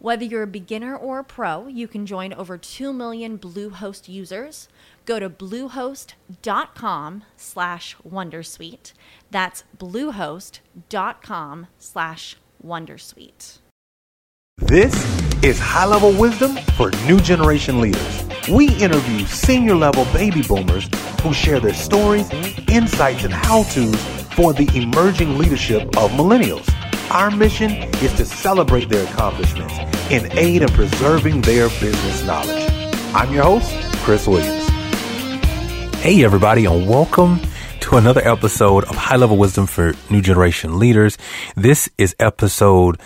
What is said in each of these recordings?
Whether you're a beginner or a pro, you can join over 2 million Bluehost users. Go to bluehost.com slash wondersuite. That's bluehost.com slash wondersuite. This is high level wisdom for new generation leaders. We interview senior level baby boomers who share their stories, insights, and how to's for the emerging leadership of millennials. Our mission is to celebrate their accomplishments in aid of preserving their business knowledge. I'm your host, Chris Williams. Hey, everybody, and welcome to another episode of High Level Wisdom for New Generation Leaders. This is episode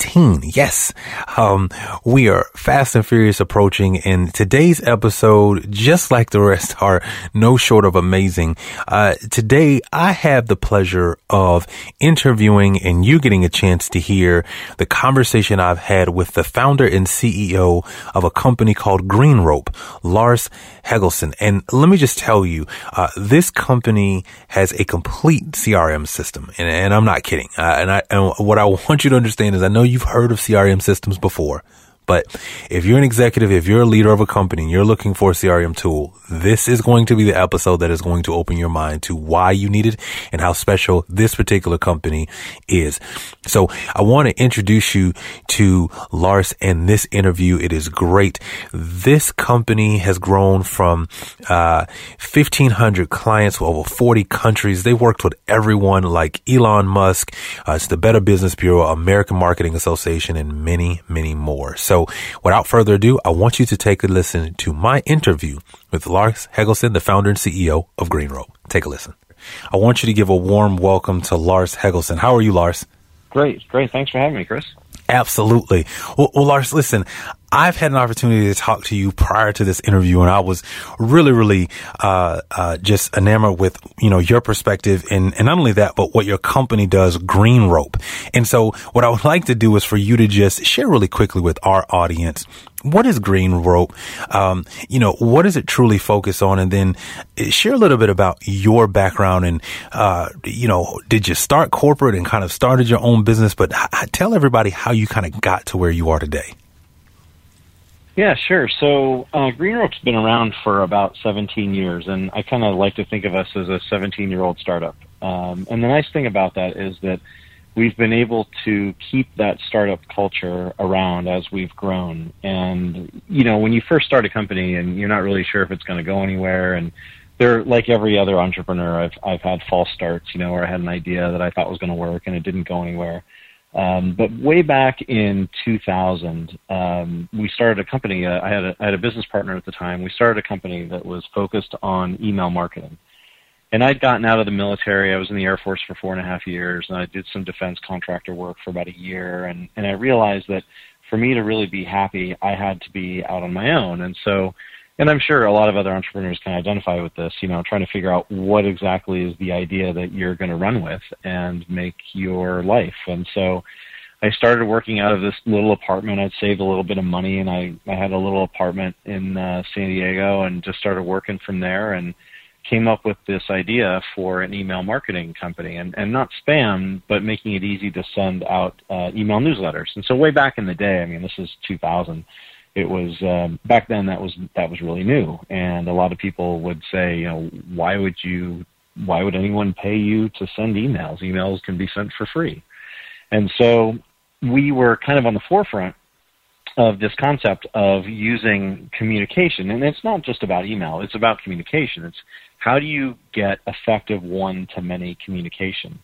8 Yes. Um, we are fast and furious approaching and today's episode, just like the rest are no short of amazing. Uh, today I have the pleasure of interviewing and you getting a chance to hear the conversation I've had with the founder and CEO of a company called Green Rope, Lars Helgeson. And let me just tell you, uh, this company has a complete CRM system and, and I'm not kidding. Uh, and I, and what I want you to understand is I know you've heard of CRM systems before, but if you're an executive, if you're a leader of a company and you're looking for a CRM tool, this is going to be the episode that is going to open your mind to why you need it and how special this particular company is. So I want to introduce you to Lars and this interview. It is great. This company has grown from uh, 1,500 clients over 40 countries. They worked with everyone like Elon Musk, uh, it's the Better Business Bureau, American Marketing Association, and many, many more. So so without further ado, I want you to take a listen to my interview with Lars Hegelson, the founder and CEO of Green Rope. Take a listen. I want you to give a warm welcome to Lars Hegelson. How are you, Lars? Great, great. Thanks for having me, Chris. Absolutely. Well, well, Lars, listen, I've had an opportunity to talk to you prior to this interview and I was really, really, uh, uh, just enamored with, you know, your perspective and, and not only that, but what your company does, Green Rope. And so what I would like to do is for you to just share really quickly with our audience what is Green Rope? Um, you know, what does it truly focus on? And then uh, share a little bit about your background and, uh, you know, did you start corporate and kind of started your own business? But h- tell everybody how you kind of got to where you are today. Yeah, sure. So uh, Green Rope's been around for about 17 years, and I kind of like to think of us as a 17 year old startup. Um, and the nice thing about that is that we've been able to keep that startup culture around as we've grown. And, you know, when you first start a company and you're not really sure if it's going to go anywhere and they're like every other entrepreneur, I've, I've had false starts, you know, where I had an idea that I thought was going to work and it didn't go anywhere. Um, but way back in 2000, um, we started a company. Uh, I, had a, I had a business partner at the time. We started a company that was focused on email marketing and I'd gotten out of the military. I was in the Air Force for four and a half years, and I did some defense contractor work for about a year. And and I realized that for me to really be happy, I had to be out on my own. And so, and I'm sure a lot of other entrepreneurs can identify with this. You know, trying to figure out what exactly is the idea that you're going to run with and make your life. And so. I started working out of this little apartment. I'd saved a little bit of money, and I I had a little apartment in uh, San Diego, and just started working from there. And came up with this idea for an email marketing company and, and not spam, but making it easy to send out uh, email newsletters. And so way back in the day, I mean, this is 2000. It was um, back then that was that was really new, and a lot of people would say, you know, why would you, why would anyone pay you to send emails? Emails can be sent for free, and so we were kind of on the forefront of this concept of using communication. And it's not just about email, it's about communication. It's how do you get effective one to many communication?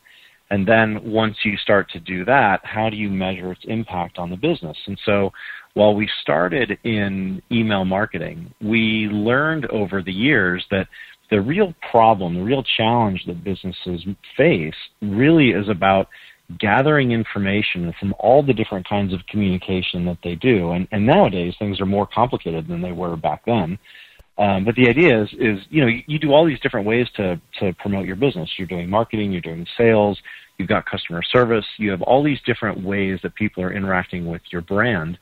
And then once you start to do that, how do you measure its impact on the business? And so while we started in email marketing, we learned over the years that the real problem, the real challenge that businesses face really is about gathering information from all the different kinds of communication that they do. And, and nowadays things are more complicated than they were back then. Um, but the idea is, is you know, you, you, do all these different ways to, to promote your business. You're doing marketing, you're doing sales, you've got customer service, you have all these different ways that people are interacting with your brand.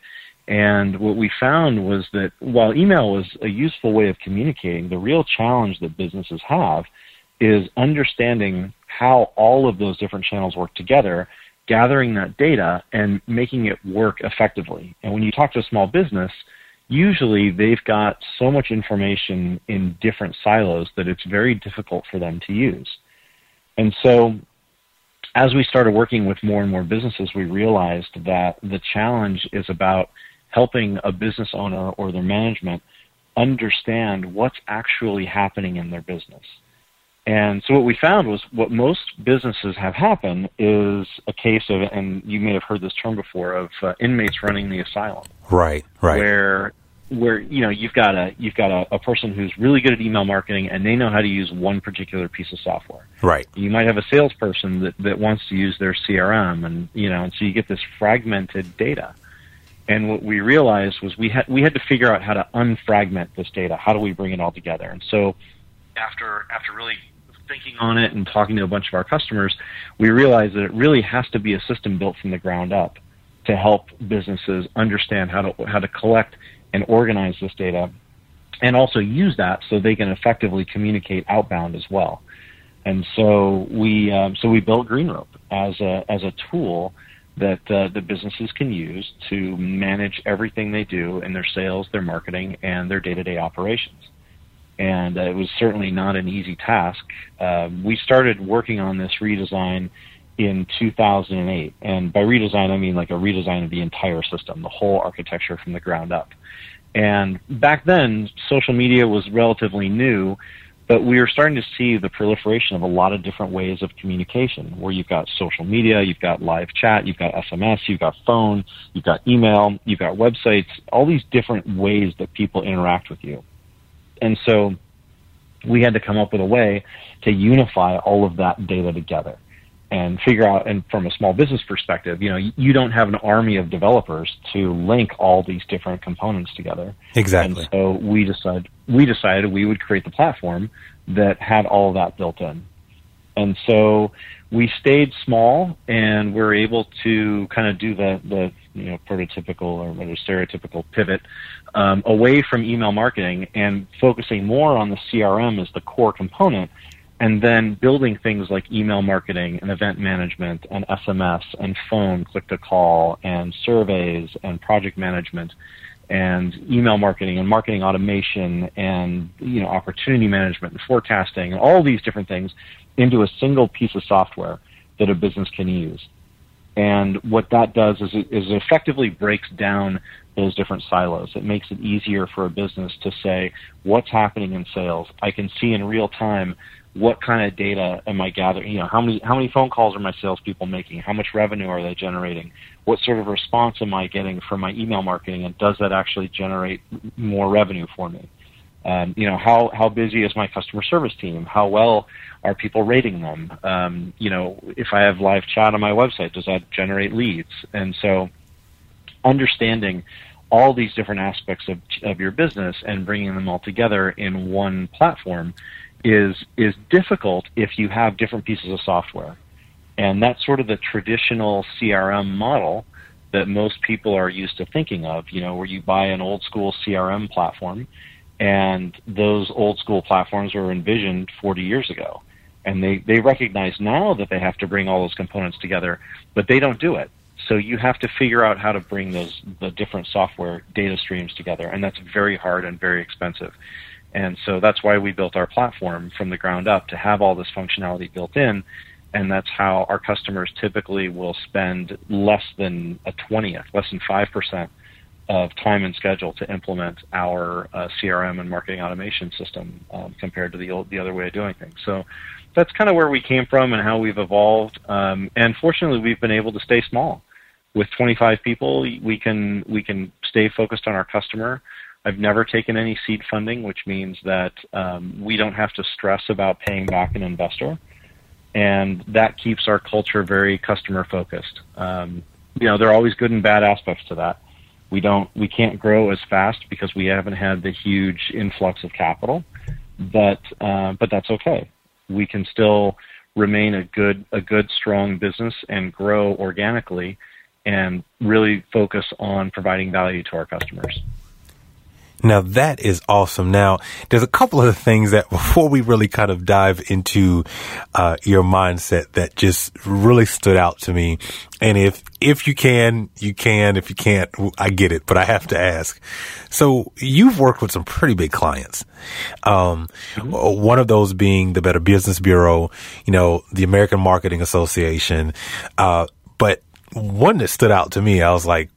And what we found was that while email was a useful way of communicating, the real challenge that businesses have is understanding how all of those different channels work together, gathering that data and making it work effectively. And when you talk to a small business, usually they've got so much information in different silos that it's very difficult for them to use. And so as we started working with more and more businesses, we realized that the challenge is about helping a business owner or their management understand what's actually happening in their business. And so what we found was what most businesses have happen is a case of, and you may have heard this term before, of uh, inmates running the asylum. Right, right. Where, where you know you've got a you've got a, a person who's really good at email marketing and they know how to use one particular piece of software. Right. You might have a salesperson that that wants to use their CRM, and you know, and so you get this fragmented data. And what we realized was we had we had to figure out how to unfragment this data. How do we bring it all together? And so after after really thinking on it and talking to a bunch of our customers, we realized that it really has to be a system built from the ground up to help businesses understand how to how to collect and organize this data and also use that so they can effectively communicate outbound as well. And so we um, so we built GreenRope as a as a tool that uh, the businesses can use to manage everything they do in their sales, their marketing, and their day-to-day operations. And uh, it was certainly not an easy task. Uh, we started working on this redesign in 2008, and by redesign I mean like a redesign of the entire system, the whole architecture from the ground up. And back then, social media was relatively new, but we are starting to see the proliferation of a lot of different ways of communication where you've got social media, you've got live chat, you've got SMS, you've got phone, you've got email, you've got websites, all these different ways that people interact with you. And so we had to come up with a way to unify all of that data together and figure out and from a small business perspective you know you don't have an army of developers to link all these different components together. Exactly. and so we decided we decided we would create the platform that had all of that built in. And so we stayed small and we are able to kind of do the the you know prototypical or the stereotypical pivot um, away from email marketing and focusing more on the crm as the core component and then building things like email marketing and event management and SMS and phone click to call and surveys and project management and email marketing and marketing automation and you know opportunity management and forecasting and all these different things into a single piece of software that a business can use. And what that does is it, is it effectively breaks down those different silos. It makes it easier for a business to say what's happening in sales. I can see in real time what kind of data am I gathering? You know, how many how many phone calls are my salespeople making? How much revenue are they generating? What sort of response am I getting from my email marketing, and does that actually generate more revenue for me? Um, you know, how how busy is my customer service team? How well are people rating them? Um, you know, if I have live chat on my website, does that generate leads? And so, understanding all these different aspects of of your business and bringing them all together in one platform is is difficult if you have different pieces of software. And that's sort of the traditional CRM model that most people are used to thinking of, you know, where you buy an old school CRM platform and those old school platforms were envisioned 40 years ago. And they, they recognize now that they have to bring all those components together, but they don't do it. So you have to figure out how to bring those the different software data streams together, and that's very hard and very expensive. And so that's why we built our platform from the ground up to have all this functionality built in. And that's how our customers typically will spend less than a 20th, less than 5% of time and schedule to implement our uh, CRM and marketing automation system um, compared to the old, the other way of doing things. So that's kind of where we came from and how we've evolved. Um, and fortunately, we've been able to stay small. With 25 people, we can we can stay focused on our customer. I've never taken any seed funding, which means that um, we don't have to stress about paying back an investor, and that keeps our culture very customer focused. Um, you know, there are always good and bad aspects to that. We don't, we can't grow as fast because we haven't had the huge influx of capital, but uh, but that's okay. We can still remain a good, a good, strong business and grow organically, and really focus on providing value to our customers. Now that is awesome. Now there's a couple of things that before we really kind of dive into uh, your mindset that just really stood out to me. And if if you can, you can. If you can't, I get it. But I have to ask. So you've worked with some pretty big clients. Um, mm-hmm. One of those being the Better Business Bureau. You know, the American Marketing Association. Uh, but one that stood out to me, I was like,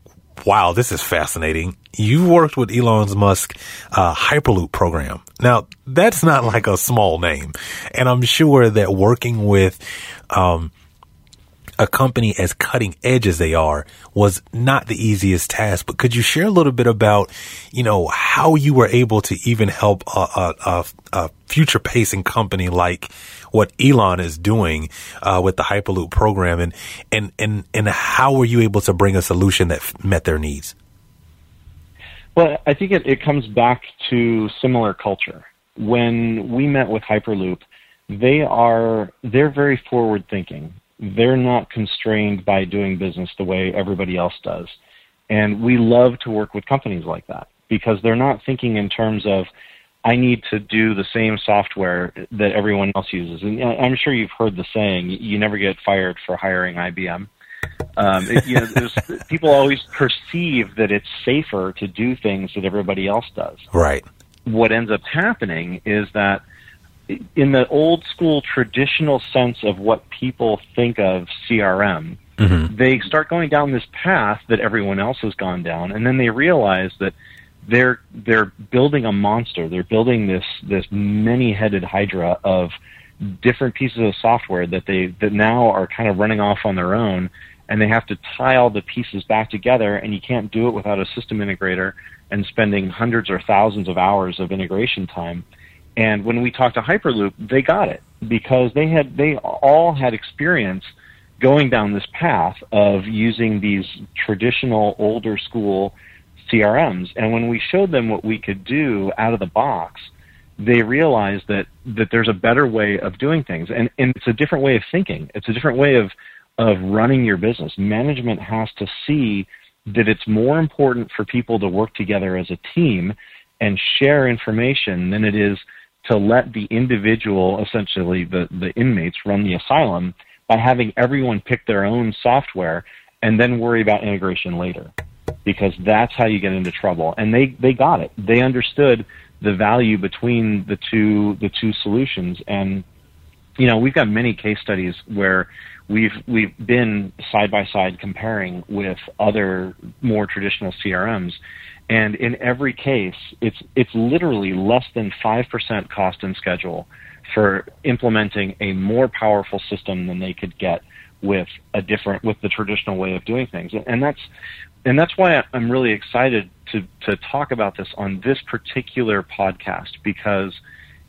wow, this is fascinating. You worked with Elon Musk uh, Hyperloop program. Now, that's not like a small name. And I'm sure that working with um, a company as cutting edge as they are was not the easiest task. But could you share a little bit about, you know, how you were able to even help a, a, a future pacing company like what Elon is doing uh, with the Hyperloop program, and and and and how were you able to bring a solution that f- met their needs? Well, I think it, it comes back to similar culture. When we met with Hyperloop, they are they're very forward thinking. They're not constrained by doing business the way everybody else does. And we love to work with companies like that because they're not thinking in terms of I need to do the same software that everyone else uses. And I'm sure you've heard the saying, you never get fired for hiring IBM. Um, it, you know, people always perceive that it's safer to do things that everybody else does. Right. What ends up happening is that in the old school traditional sense of what people think of CRM, mm-hmm. they start going down this path that everyone else has gone down, and then they realize that – they're they're building a monster. They're building this this many-headed hydra of different pieces of software that they that now are kind of running off on their own, and they have to tie all the pieces back together. And you can't do it without a system integrator and spending hundreds or thousands of hours of integration time. And when we talked to Hyperloop, they got it because they had they all had experience going down this path of using these traditional older school CRMs. And when we showed them what we could do out of the box, they realized that, that there's a better way of doing things. And, and it's a different way of thinking. It's a different way of, of running your business. Management has to see that it's more important for people to work together as a team and share information than it is to let the individual, essentially the, the inmates, run the asylum by having everyone pick their own software and then worry about integration later because that's how you get into trouble. And they, they got it. They understood the value between the two the two solutions. And you know, we've got many case studies where we've we've been side by side comparing with other more traditional CRMs. And in every case, it's it's literally less than five percent cost and schedule for implementing a more powerful system than they could get with a different with the traditional way of doing things. And that's and that's why I'm really excited to to talk about this on this particular podcast because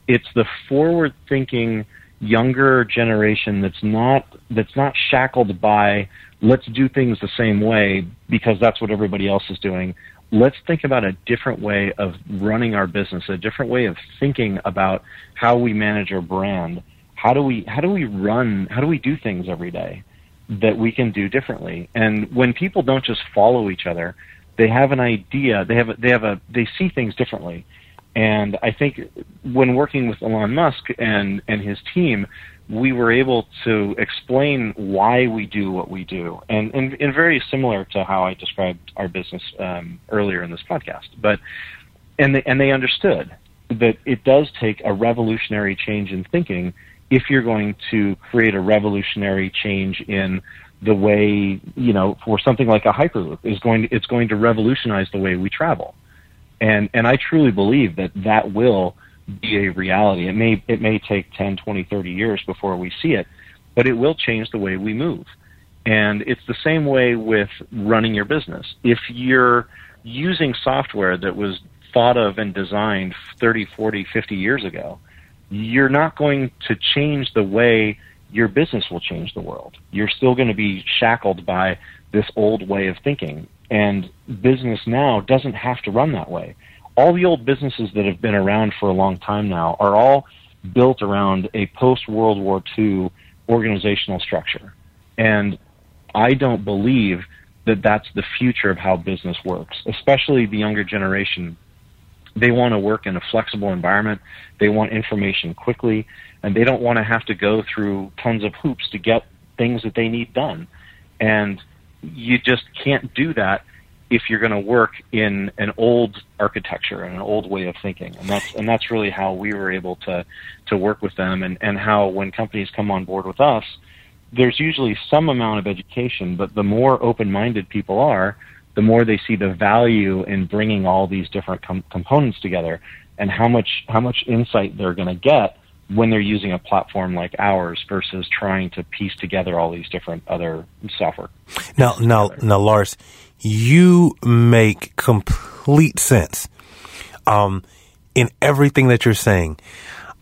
it's the forward thinking younger generation that's not that's not shackled by let's do things the same way because that's what everybody else is doing let's think about a different way of running our business a different way of thinking about how we manage our brand how do we how do we run how do we do things every day that we can do differently. And when people don't just follow each other, they have an idea. They have a, they have a they see things differently. And I think when working with Elon Musk and and his team, we were able to explain why we do what we do, and and, and very similar to how I described our business um, earlier in this podcast. But and they and they understood that it does take a revolutionary change in thinking if you're going to create a revolutionary change in the way you know for something like a hyperloop is going to, it's going to revolutionize the way we travel and and I truly believe that that will be a reality it may it may take 10 20 30 years before we see it but it will change the way we move and it's the same way with running your business if you're using software that was thought of and designed 30 40 50 years ago you're not going to change the way your business will change the world. You're still going to be shackled by this old way of thinking. And business now doesn't have to run that way. All the old businesses that have been around for a long time now are all built around a post World War II organizational structure. And I don't believe that that's the future of how business works, especially the younger generation. They want to work in a flexible environment. They want information quickly and they don't want to have to go through tons of hoops to get things that they need done. And you just can't do that if you're going to work in an old architecture and an old way of thinking. And that's and that's really how we were able to to work with them and and how when companies come on board with us, there's usually some amount of education, but the more open-minded people are, the more they see the value in bringing all these different com- components together and how much how much insight they're going to get when they're using a platform like ours versus trying to piece together all these different other software. Now, now, now, Lars, you make complete sense um, in everything that you're saying.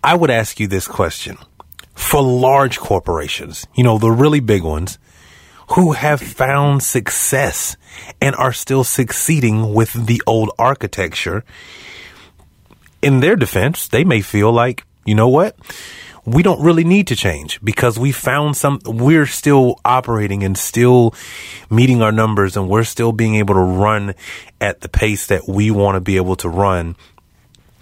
I would ask you this question: for large corporations, you know, the really big ones, who have found success and are still succeeding with the old architecture. In their defense, they may feel like you know what? We don't really need to change because we found some, we're still operating and still meeting our numbers and we're still being able to run at the pace that we want to be able to run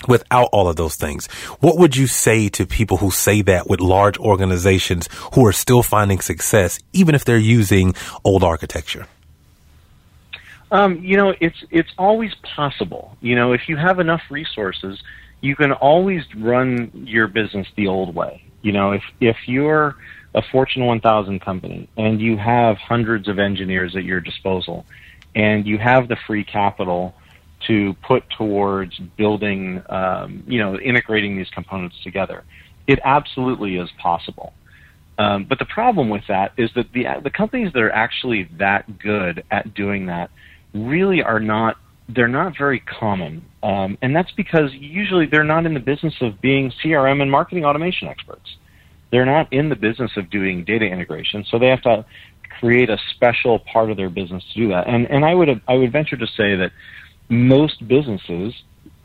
without all of those things. What would you say to people who say that with large organizations who are still finding success, even if they're using old architecture? Um, you know, it's it's always possible. You know, if you have enough resources, you can always run your business the old way. You know, if if you're a Fortune 1000 company and you have hundreds of engineers at your disposal and you have the free capital to put towards building, um, you know, integrating these components together, it absolutely is possible. Um, but the problem with that is that the the companies that are actually that good at doing that really are not they're not very common. Um, and that's because usually they're not in the business of being CRM and marketing automation experts. They're not in the business of doing data integration, so they have to create a special part of their business to do that. And and I would I would venture to say that most businesses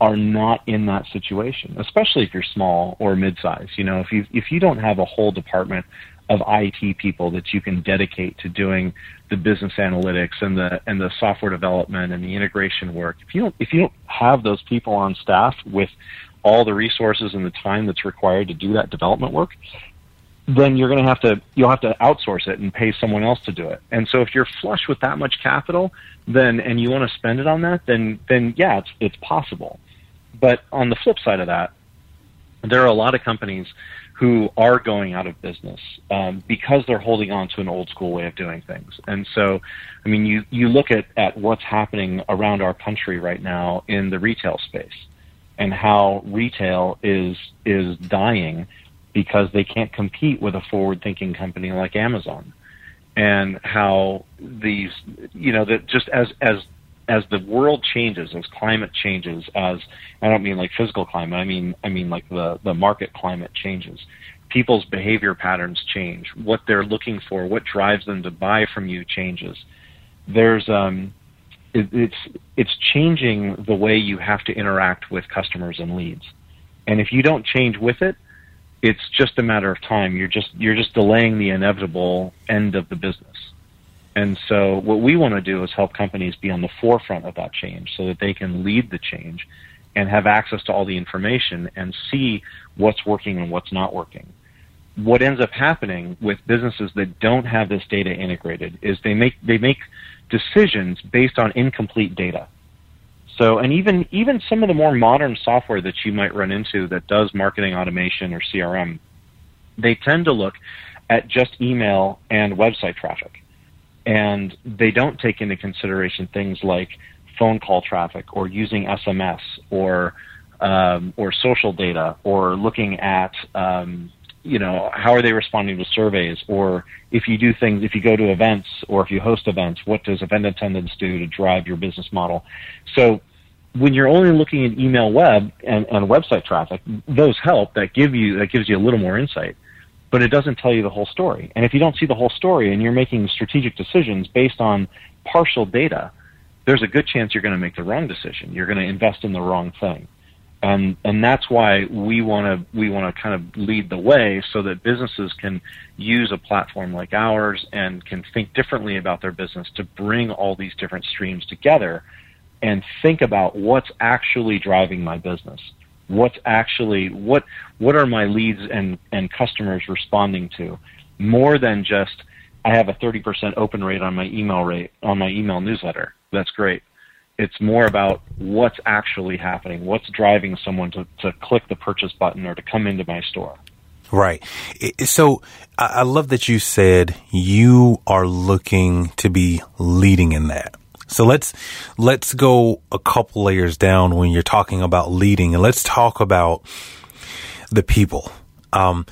are not in that situation, especially if you're small or mid-size. You know, if you if you don't have a whole department of IT people that you can dedicate to doing the business analytics and the and the software development and the integration work. If you don't if you don't have those people on staff with all the resources and the time that's required to do that development work, then you're going to have to you'll have to outsource it and pay someone else to do it. And so if you're flush with that much capital, then and you want to spend it on that, then then yeah, it's it's possible. But on the flip side of that, there are a lot of companies who are going out of business um, because they're holding on to an old school way of doing things. And so, I mean, you, you look at, at what's happening around our country right now in the retail space and how retail is is dying because they can't compete with a forward thinking company like Amazon. And how these you know that just as as as the world changes, as climate changes, as I don't mean like physical climate, I mean I mean like the the market climate changes. People's behavior patterns change. What they're looking for, what drives them to buy from you changes. There's um, it, it's it's changing the way you have to interact with customers and leads. And if you don't change with it, it's just a matter of time. You're just you're just delaying the inevitable end of the business. And so what we want to do is help companies be on the forefront of that change so that they can lead the change and have access to all the information and see what's working and what's not working. What ends up happening with businesses that don't have this data integrated is they make they make decisions based on incomplete data. So, and even even some of the more modern software that you might run into that does marketing automation or CRM, they tend to look at just email and website traffic and they don't take into consideration things like phone call traffic or using SMS or um, or social data or looking at um, you know how are they responding to surveys? Or if you do things if you go to events or if you host events what does event attendance do to drive your business model? So when you're only looking at email web and, and website traffic those help. That give you that gives you a little more insight but it doesn't tell you the whole story. And if you don't see the whole story and you're making strategic decisions based on partial data, there's a good chance you're going to make the wrong decision. You're going to invest in the wrong thing. And and that's why we want to we want to kind of lead the way so that businesses can use a platform like ours and can think differently about their business to bring all these different streams together and think about what's actually driving my business what's actually what what are my leads and and customers responding to more than just I have a 30% open rate on my email rate on my email newsletter. That's great. It's more about what's actually happening, what's driving someone to, to click the purchase button or to come into my store. Right. So I love that you said you are looking to be leading in that. So let's let's go a couple layers down when you're talking about leading, and let's talk about the people. Um,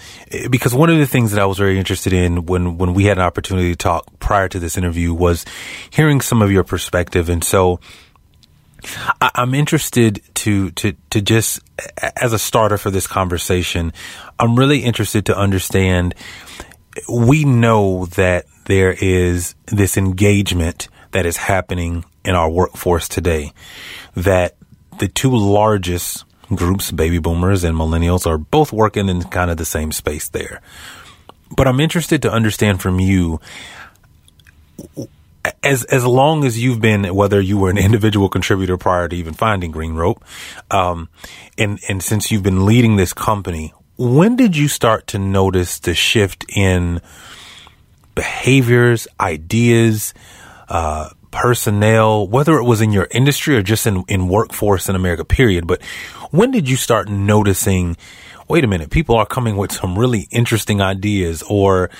because one of the things that I was very interested in when when we had an opportunity to talk prior to this interview was hearing some of your perspective, and so I, I'm interested to to to just as a starter for this conversation, I'm really interested to understand. We know that there is this engagement that is happening in our workforce today. That the two largest groups, baby boomers and millennials, are both working in kind of the same space there. But I'm interested to understand from you as as long as you've been, whether you were an individual contributor prior to even finding Green Rope, um, and and since you've been leading this company, when did you start to notice the shift in behaviors, ideas, uh, personnel, whether it was in your industry or just in, in workforce in America, period. But when did you start noticing, wait a minute, people are coming with some really interesting ideas or,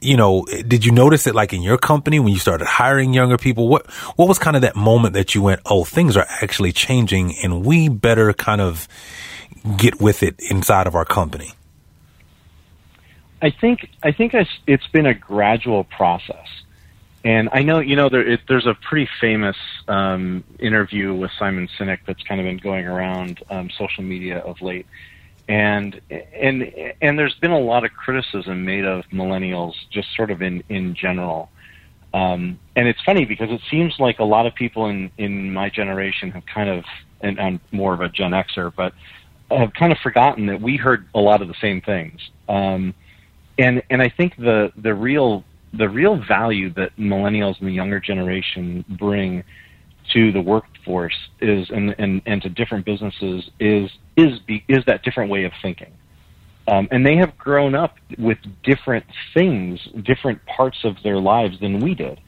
you know, did you notice it like in your company when you started hiring younger people? What, what was kind of that moment that you went, oh, things are actually changing and we better kind of get with it inside of our company? I think I think it's been a gradual process. And I know, you know, there, it, there's a pretty famous um, interview with Simon Sinek that's kind of been going around um, social media of late, and and and there's been a lot of criticism made of millennials, just sort of in in general. Um, and it's funny because it seems like a lot of people in in my generation have kind of, and I'm more of a Gen Xer, but have kind of forgotten that we heard a lot of the same things. Um, and and I think the the real the real value that millennials and the younger generation bring to the workforce is and and, and to different businesses is is be, is that different way of thinking. Um, and they have grown up with different things, different parts of their lives than we did.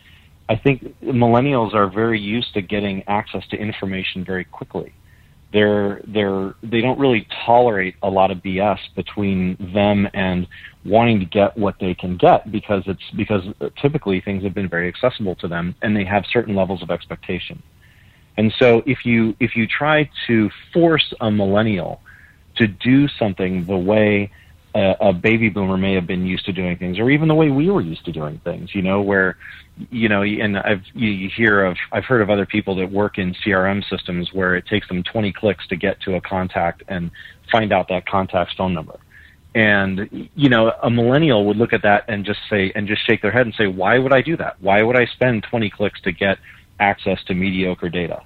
I think millennials are very used to getting access to information very quickly they're they're they don't really tolerate a lot of BS between them and wanting to get what they can get because it's because typically things have been very accessible to them and they have certain levels of expectation. And so if you if you try to force a millennial to do something the way a, a baby boomer may have been used to doing things, or even the way we were used to doing things. You know, where you know, and I've you, hear of I've heard of other people that work in CRM systems where it takes them 20 clicks to get to a contact and find out that contact's phone number. And you know, a millennial would look at that and just say and just shake their head and say, "Why would I do that? Why would I spend 20 clicks to get access to mediocre data?"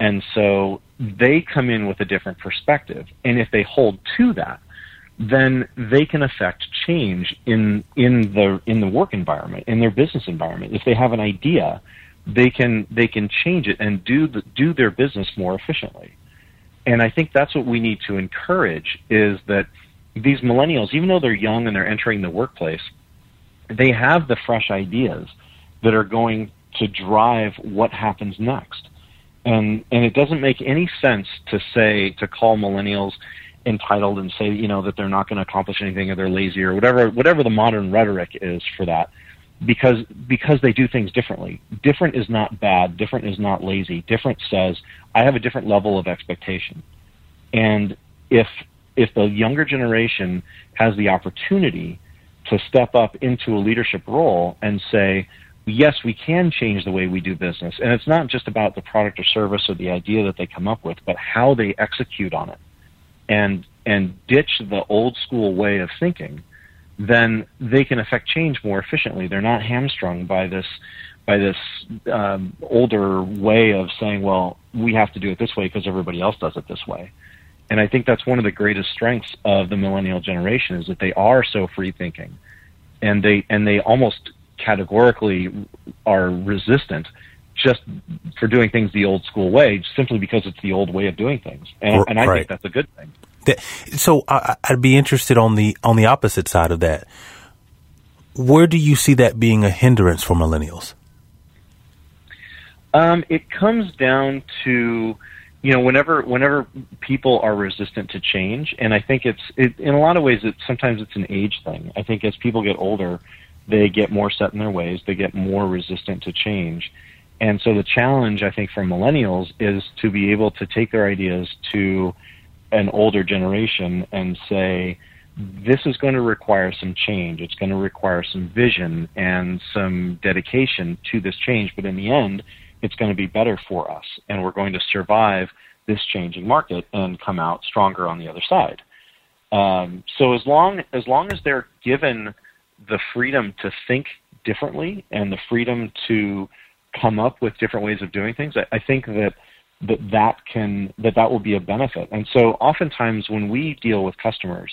And so they come in with a different perspective. And if they hold to that, then they can affect change in in the in the work environment, in their business environment. If they have an idea, they can they can change it and do the, do their business more efficiently. And I think that's what we need to encourage is that these millennials, even though they're young and they're entering the workplace, they have the fresh ideas that are going to drive what happens next. And and it doesn't make any sense to say to call millennials entitled and say you know that they're not going to accomplish anything or they're lazy or whatever whatever the modern rhetoric is for that because because they do things differently. Different is not bad. Different is not lazy. Different says I have a different level of expectation, and if if the younger generation has the opportunity to step up into a leadership role and say, yes, we can change the way we do business, and it's not just about the product or service or the idea that they come up with, but how they execute on it, and and ditch the old school way of thinking then they can affect change more efficiently. They're not hamstrung by this by this um, older way of saying, well, we have to do it this way because everybody else does it this way. And I think that's one of the greatest strengths of the millennial generation is that they are so free thinking, and they and they almost categorically are resistant just for doing things the old school way, simply because it's the old way of doing things. And, and I right. think that's a good thing. That, so I, I'd be interested on the on the opposite side of that. Where do you see that being a hindrance for millennials? Um, it comes down to you know whenever whenever people are resistant to change, and I think it's it, in a lot of ways it sometimes it's an age thing. I think as people get older, they get more set in their ways, they get more resistant to change. And so the challenge I think for millennials is to be able to take their ideas to an older generation and say, this is going to require some change. It's going to require some vision and some dedication to this change. But in the end, it's going to be better for us. And we're going to survive this changing market and come out stronger on the other side. Um, so as long as long as they're given the freedom to think differently and the freedom to come up with different ways of doing things, I, I think that that that can that that will be a benefit. And so oftentimes when we deal with customers,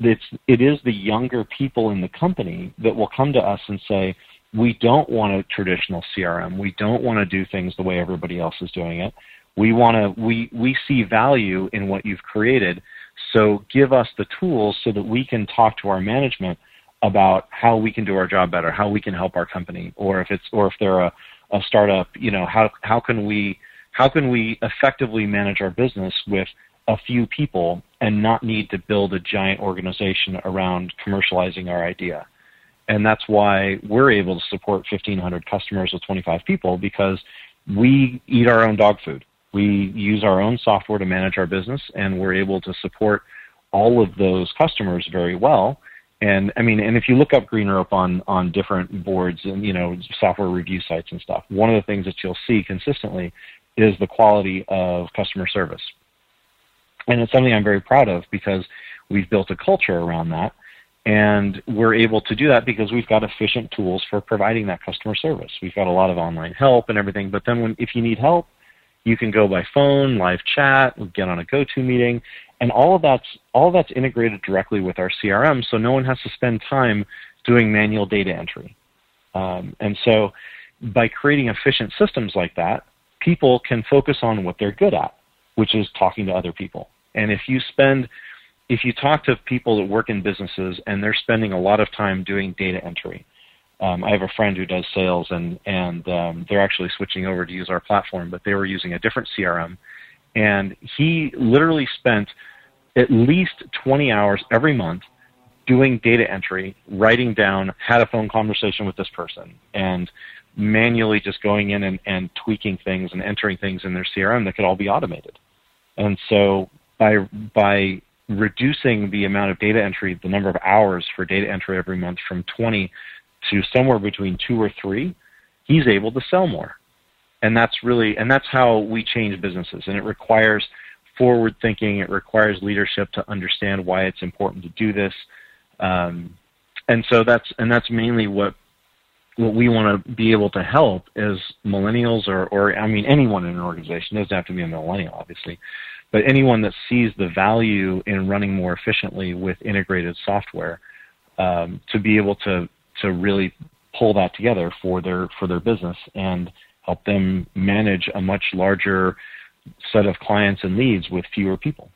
it's it is the younger people in the company that will come to us and say, we don't want a traditional CRM. We don't want to do things the way everybody else is doing it. We want to we we see value in what you've created. So give us the tools so that we can talk to our management about how we can do our job better, how we can help our company, or if it's or if they're a, a startup, you know, how how can we how can we effectively manage our business with a few people and not need to build a giant organization around commercializing our idea? And that's why we're able to support 1,500 customers with 25 people because we eat our own dog food. We use our own software to manage our business, and we're able to support all of those customers very well. And I mean, and if you look up green GreenRope on on different boards and you know software review sites and stuff, one of the things that you'll see consistently is the quality of customer service. And it's something I'm very proud of because we've built a culture around that. And we're able to do that because we've got efficient tools for providing that customer service. We've got a lot of online help and everything. But then when, if you need help, you can go by phone, live chat, get on a go-to meeting, and all of that's all of that's integrated directly with our CRM, so no one has to spend time doing manual data entry. Um, and so, by creating efficient systems like that, people can focus on what they're good at, which is talking to other people. And if you spend, if you talk to people that work in businesses and they're spending a lot of time doing data entry, um, I have a friend who does sales and and um, they're actually switching over to use our platform, but they were using a different CRM, and he literally spent at least 20 hours every month doing data entry, writing down, had a phone conversation with this person, and manually just going in and, and tweaking things and entering things in their CRM that could all be automated. And so by by reducing the amount of data entry, the number of hours for data entry every month from 20 to somewhere between two or three, he's able to sell more. And that's really and that's how we change businesses. And it requires forward thinking. It requires leadership to understand why it's important to do this. Um, and so that's and that's mainly what what we want to be able to help is millennials or, or I mean anyone in an organization, it doesn't have to be a millennial obviously, but anyone that sees the value in running more efficiently with integrated software um, to be able to to really pull that together for their for their business and help them manage a much larger set of clients and leads with fewer people.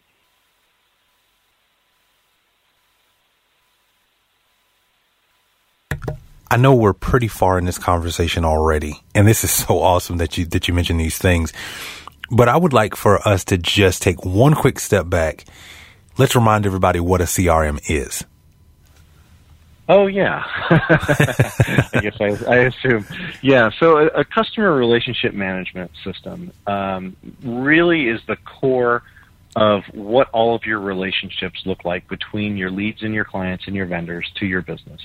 I know we're pretty far in this conversation already, and this is so awesome that you that you mentioned these things. But I would like for us to just take one quick step back. Let's remind everybody what a CRM is. Oh yeah, I guess I, I, assume. Yeah, so a, a customer relationship management system um, really is the core of what all of your relationships look like between your leads and your clients and your vendors to your business.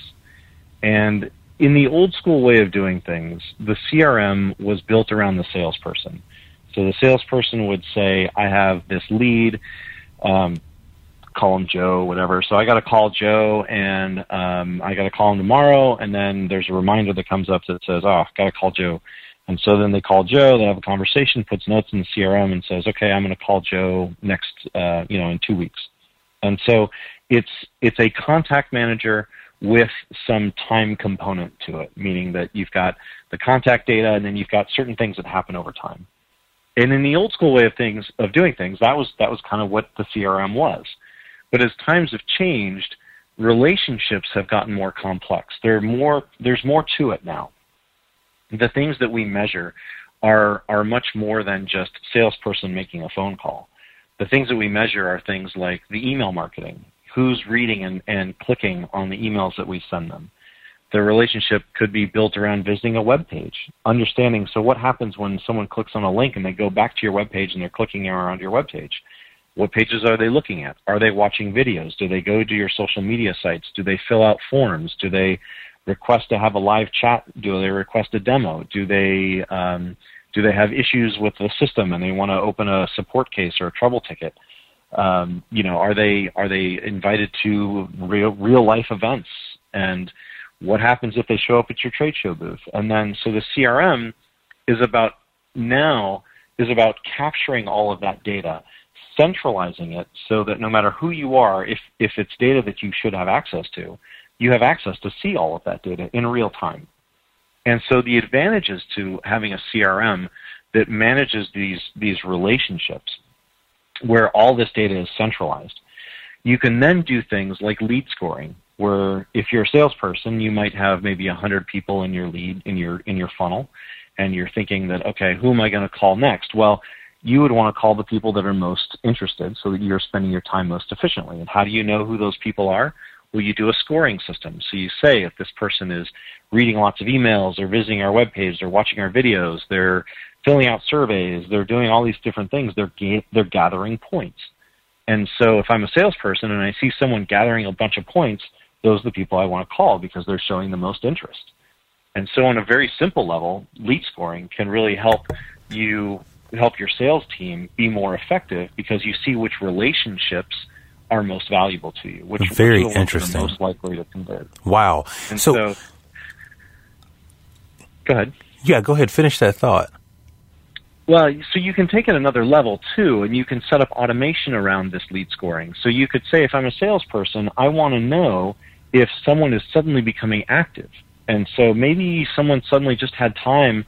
And in the old school way of doing things, the CRM was built around the salesperson. So the salesperson would say, "I have this lead." Um, call him Joe, whatever. So I got to call Joe, and um, I got to call him tomorrow. And then there's a reminder that comes up that says, "Oh, got to call Joe." And so then they call Joe. They have a conversation, puts notes in the CRM, and says, "Okay, I'm going to call Joe next, uh, you know, in two weeks." And so it's it's a contact manager with some time component to it, meaning that you've got the contact data, and then you've got certain things that happen over time. And in the old school way of things of doing things, that was that was kind of what the CRM was. But as times have changed, relationships have gotten more complex. There more, there's more to it now. The things that we measure are, are much more than just salesperson making a phone call. The things that we measure are things like the email marketing, who's reading and, and clicking on the emails that we send them. The relationship could be built around visiting a web page, understanding so what happens when someone clicks on a link and they go back to your web page and they're clicking around your web page what pages are they looking at? Are they watching videos? Do they go to your social media sites? Do they fill out forms? Do they request to have a live chat? Do they request a demo? Do they um, do they have issues with the system and they want to open a support case or a trouble ticket? Um, you know, are they are they invited to real real life events? And what happens if they show up at your trade show booth? And then so the CRM is about now is about capturing all of that data centralizing it so that no matter who you are, if, if it's data that you should have access to, you have access to see all of that data in real time. And so the advantages to having a CRM that manages these, these relationships where all this data is centralized, you can then do things like lead scoring, where if you're a salesperson, you might have maybe 100 people in your lead, in your, in your funnel, and you're thinking that, okay, who am I going to call next? Well, you would want to call the people that are most interested so that you're spending your time most efficiently. And how do you know who those people are? Well, you do a scoring system. So you say if this person is reading lots of emails, or visiting our webpage, they're watching our videos, they're filling out surveys, they're doing all these different things, they're, ga- they're gathering points. And so if I'm a salesperson and I see someone gathering a bunch of points, those are the people I want to call because they're showing the most interest. And so on a very simple level, lead scoring can really help you help your sales team be more effective because you see which relationships are most valuable to you, which very interesting, most likely to convert. Wow. And so, so, go ahead. Yeah, go ahead. Finish that thought. Well, so you can take it another level too, and you can set up automation around this lead scoring. So you could say, if I'm a salesperson, I want to know if someone is suddenly becoming active. And so maybe someone suddenly just had time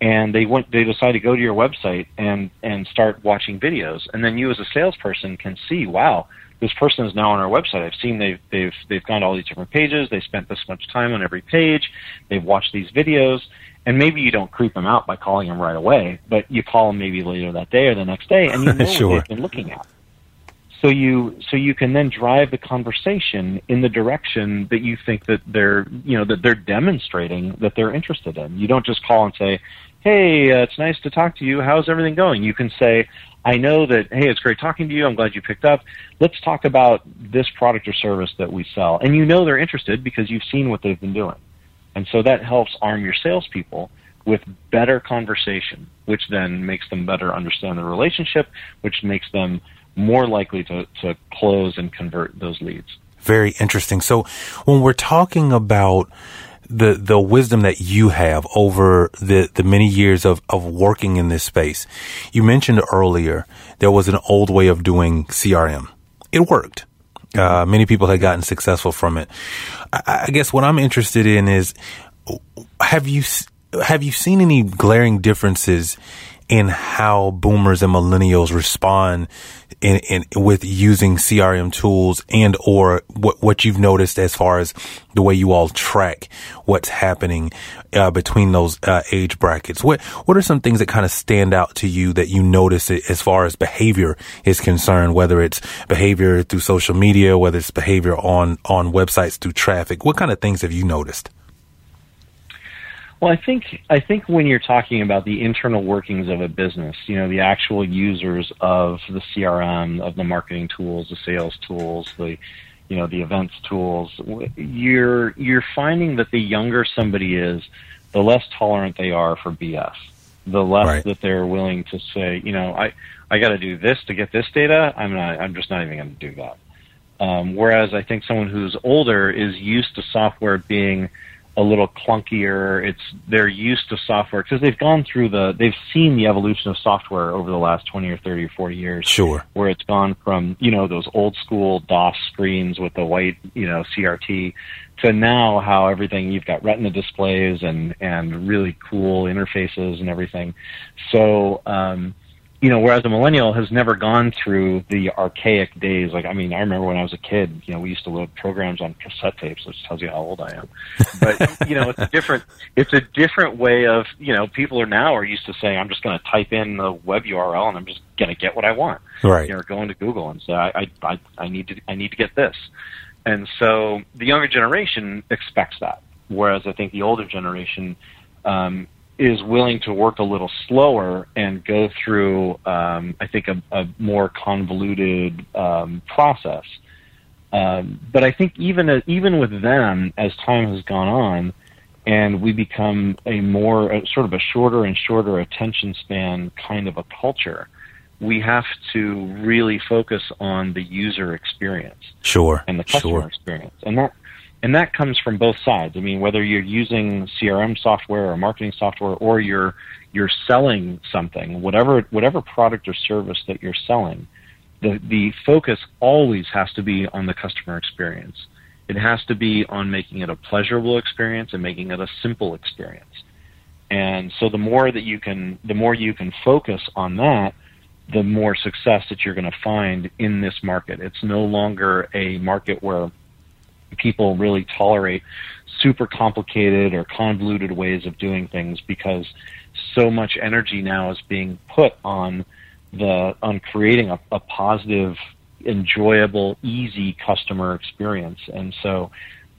and they went they decide to go to your website and and start watching videos. And then you as a salesperson can see wow this person is now on our website. I've seen they've they've they've gone to all these different pages. They spent this much time on every page. They've watched these videos. And maybe you don't creep them out by calling them right away but you call them maybe later that day or the next day and you know sure. what they've been looking at. So you so you can then drive the conversation in the direction that you think that they're you know that they're demonstrating that they're interested in. You don't just call and say hey, uh, it's nice to talk to you. How's everything going? You can say, I know that, hey, it's great talking to you. I'm glad you picked up. Let's talk about this product or service that we sell. And you know they're interested because you've seen what they've been doing. And so that helps arm your salespeople with better conversation, which then makes them better understand the relationship, which makes them more likely to, to close and convert those leads. Very interesting. So when we're talking about the the wisdom that you have over the the many years of of working in this space. You mentioned earlier there was an old way of doing CRM. It worked. Uh, many people had gotten successful from it. I, I guess what I'm interested in is have you have you seen any glaring differences in how boomers and millennials respond in, in with using CRM tools and or what what you've noticed as far as the way you all track what's happening uh, between those uh, age brackets. What what are some things that kind of stand out to you that you notice as far as behavior is concerned? Whether it's behavior through social media, whether it's behavior on on websites through traffic. What kind of things have you noticed? Well, I think I think when you're talking about the internal workings of a business, you know, the actual users of the CRM, of the marketing tools, the sales tools, the you know, the events tools, you're you're finding that the younger somebody is, the less tolerant they are for BS. The less right. that they're willing to say, you know, I I got to do this to get this data. I'm not. I'm just not even going to do that. Um, whereas I think someone who's older is used to software being a little clunkier. It's they're used to software because they've gone through the they've seen the evolution of software over the last twenty or thirty or forty years. Sure, where it's gone from you know those old school DOS screens with the white you know CRT to now how everything you've got Retina displays and and really cool interfaces and everything. So. Um, you know, whereas a millennial has never gone through the archaic days. Like, I mean, I remember when I was a kid, you know, we used to load programs on cassette tapes, which tells you how old I am. But, you know, it's a different, it's a different way of, you know, people are now are used to saying, I'm just going to type in the web URL and I'm just going to get what I want. Right. You know, go into Google and say, I, I, I need to, I need to get this. And so the younger generation expects that. Whereas I think the older generation, um, is willing to work a little slower and go through, um, I think, a, a more convoluted um, process. Um, but I think even uh, even with them, as time has gone on, and we become a more a, sort of a shorter and shorter attention span kind of a culture, we have to really focus on the user experience, sure, and the customer sure. experience, and that and that comes from both sides. I mean, whether you're using CRM software or marketing software, or you're you're selling something, whatever whatever product or service that you're selling, the the focus always has to be on the customer experience. It has to be on making it a pleasurable experience and making it a simple experience. And so the more that you can the more you can focus on that, the more success that you're going to find in this market. It's no longer a market where people really tolerate super complicated or convoluted ways of doing things because so much energy now is being put on the on creating a, a positive, enjoyable, easy customer experience. And so,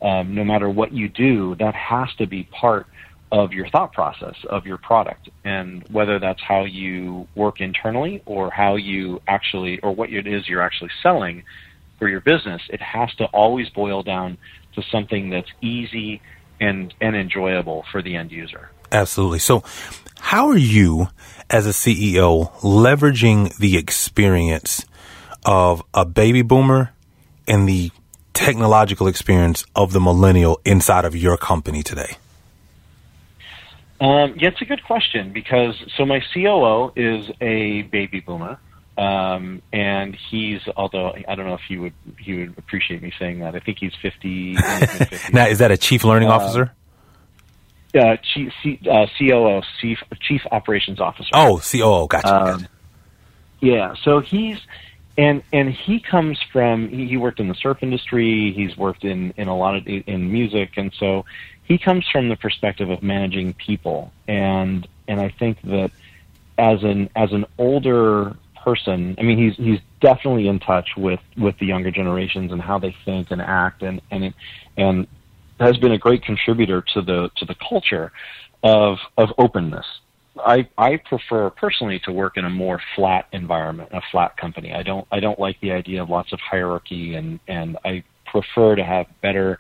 um, no matter what you do, that has to be part of your thought process of your product and whether that's how you work internally or how you actually or what it is you're actually selling for your business, it has to always boil down to something that's easy and, and enjoyable for the end user. Absolutely. So, how are you as a CEO leveraging the experience of a baby boomer and the technological experience of the millennial inside of your company today? Um, yeah, it's a good question because so my COO is a baby boomer. Um, and he's, although I don't know if he would he would appreciate me saying that. I think he's 50. now, is that a chief learning uh, officer? Uh, chief, C, uh, COO, chief, chief operations officer. Oh, COO, gotcha. Um, gotcha. Yeah, so he's and and he comes from he, he worked in the surf industry. He's worked in in a lot of in music, and so he comes from the perspective of managing people. And and I think that as an as an older person. I mean, he's he's definitely in touch with with the younger generations and how they think and act, and and and has been a great contributor to the to the culture of of openness. I I prefer personally to work in a more flat environment, a flat company. I don't I don't like the idea of lots of hierarchy, and and I prefer to have better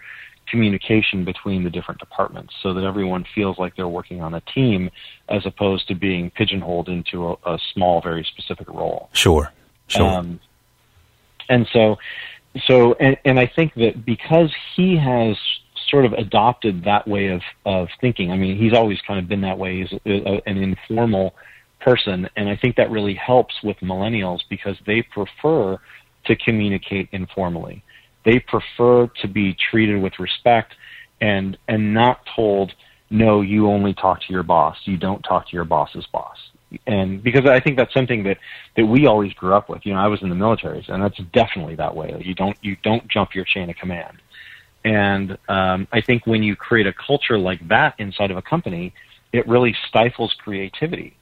communication between the different departments so that everyone feels like they're working on a team as opposed to being pigeonholed into a, a small, very specific role. Sure, sure. Um, and so, so, and, and I think that because he has sort of adopted that way of, of thinking, I mean, he's always kind of been that way. He's a, a, an informal person, and I think that really helps with millennials because they prefer to communicate informally they prefer to be treated with respect and and not told no you only talk to your boss you don't talk to your boss's boss and because I think that's something that that we always grew up with. You know, I was in the military, and that's definitely that way. You don't you don't jump your chain of command. And um, I think when you create a culture like that inside of a company, it really stifles creativity,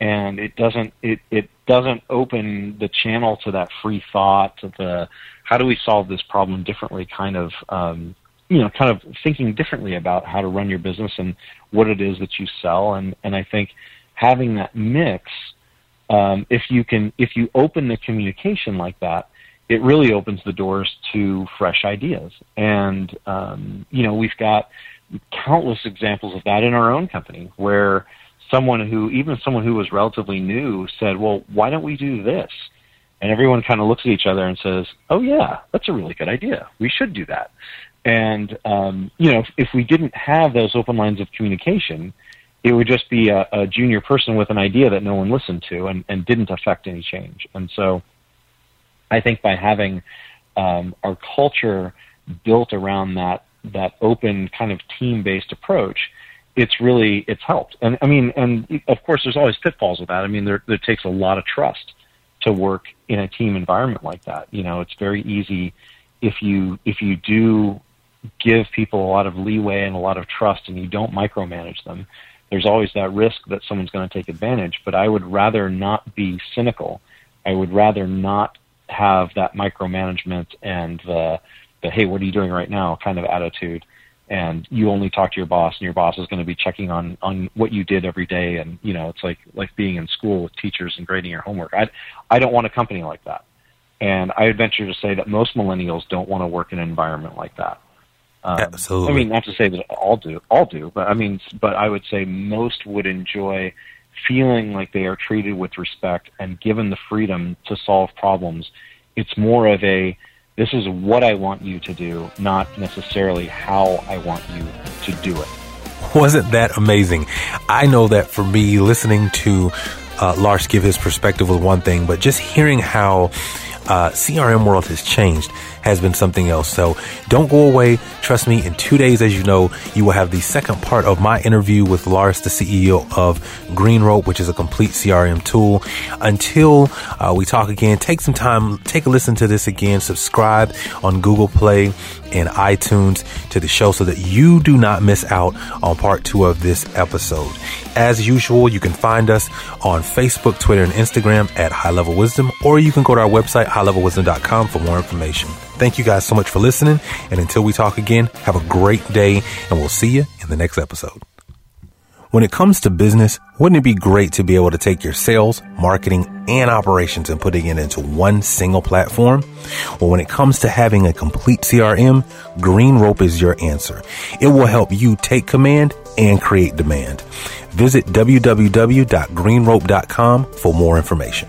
and it doesn't it it doesn't open the channel to that free thought, to the how do we solve this problem differently kind of um, you know kind of thinking differently about how to run your business and what it is that you sell, and and I think having that mix, um, if you can if you open the communication like that it really opens the doors to fresh ideas. And, um, you know, we've got countless examples of that in our own company where someone who, even someone who was relatively new said, well, why don't we do this? And everyone kind of looks at each other and says, oh, yeah, that's a really good idea. We should do that. And, um, you know, if, if we didn't have those open lines of communication, it would just be a, a junior person with an idea that no one listened to and, and didn't affect any change. And so, I think by having um, our culture built around that that open kind of team based approach, it's really it's helped. And I mean, and of course, there's always pitfalls with that. I mean, there there takes a lot of trust to work in a team environment like that. You know, it's very easy if you if you do give people a lot of leeway and a lot of trust and you don't micromanage them there's always that risk that someone's going to take advantage but i would rather not be cynical i would rather not have that micromanagement and the, the hey, what are you doing right now kind of attitude. And you only talk to your boss, and your boss is going to be checking on on what you did every day. And you know, it's like like being in school with teachers and grading your homework. I I don't want a company like that. And I would venture to say that most millennials don't want to work in an environment like that. Um, Absolutely. I mean, not to say that all do, all do, but I mean, but I would say most would enjoy feeling like they are treated with respect and given the freedom to solve problems. It's more of a this is what I want you to do, not necessarily how I want you to do it. Wasn't that amazing? I know that for me, listening to uh, Lars give his perspective was one thing, but just hearing how uh, CRM world has changed has been something else. So don't go away. Trust me, in two days, as you know, you will have the second part of my interview with Lars, the CEO of Green Rope, which is a complete CRM tool. Until uh, we talk again, take some time, take a listen to this again, subscribe on Google Play and iTunes to the show so that you do not miss out on part two of this episode. As usual, you can find us on Facebook, Twitter, and Instagram at High Level Wisdom, or you can go to our website, highlevelwisdom.com for more information. Thank you guys so much for listening. And until we talk again, have a great day and we'll see you in the next episode. When it comes to business, wouldn't it be great to be able to take your sales, marketing, and operations and putting it into one single platform? Well, when it comes to having a complete CRM, Green Rope is your answer. It will help you take command and create demand. Visit www.greenrope.com for more information.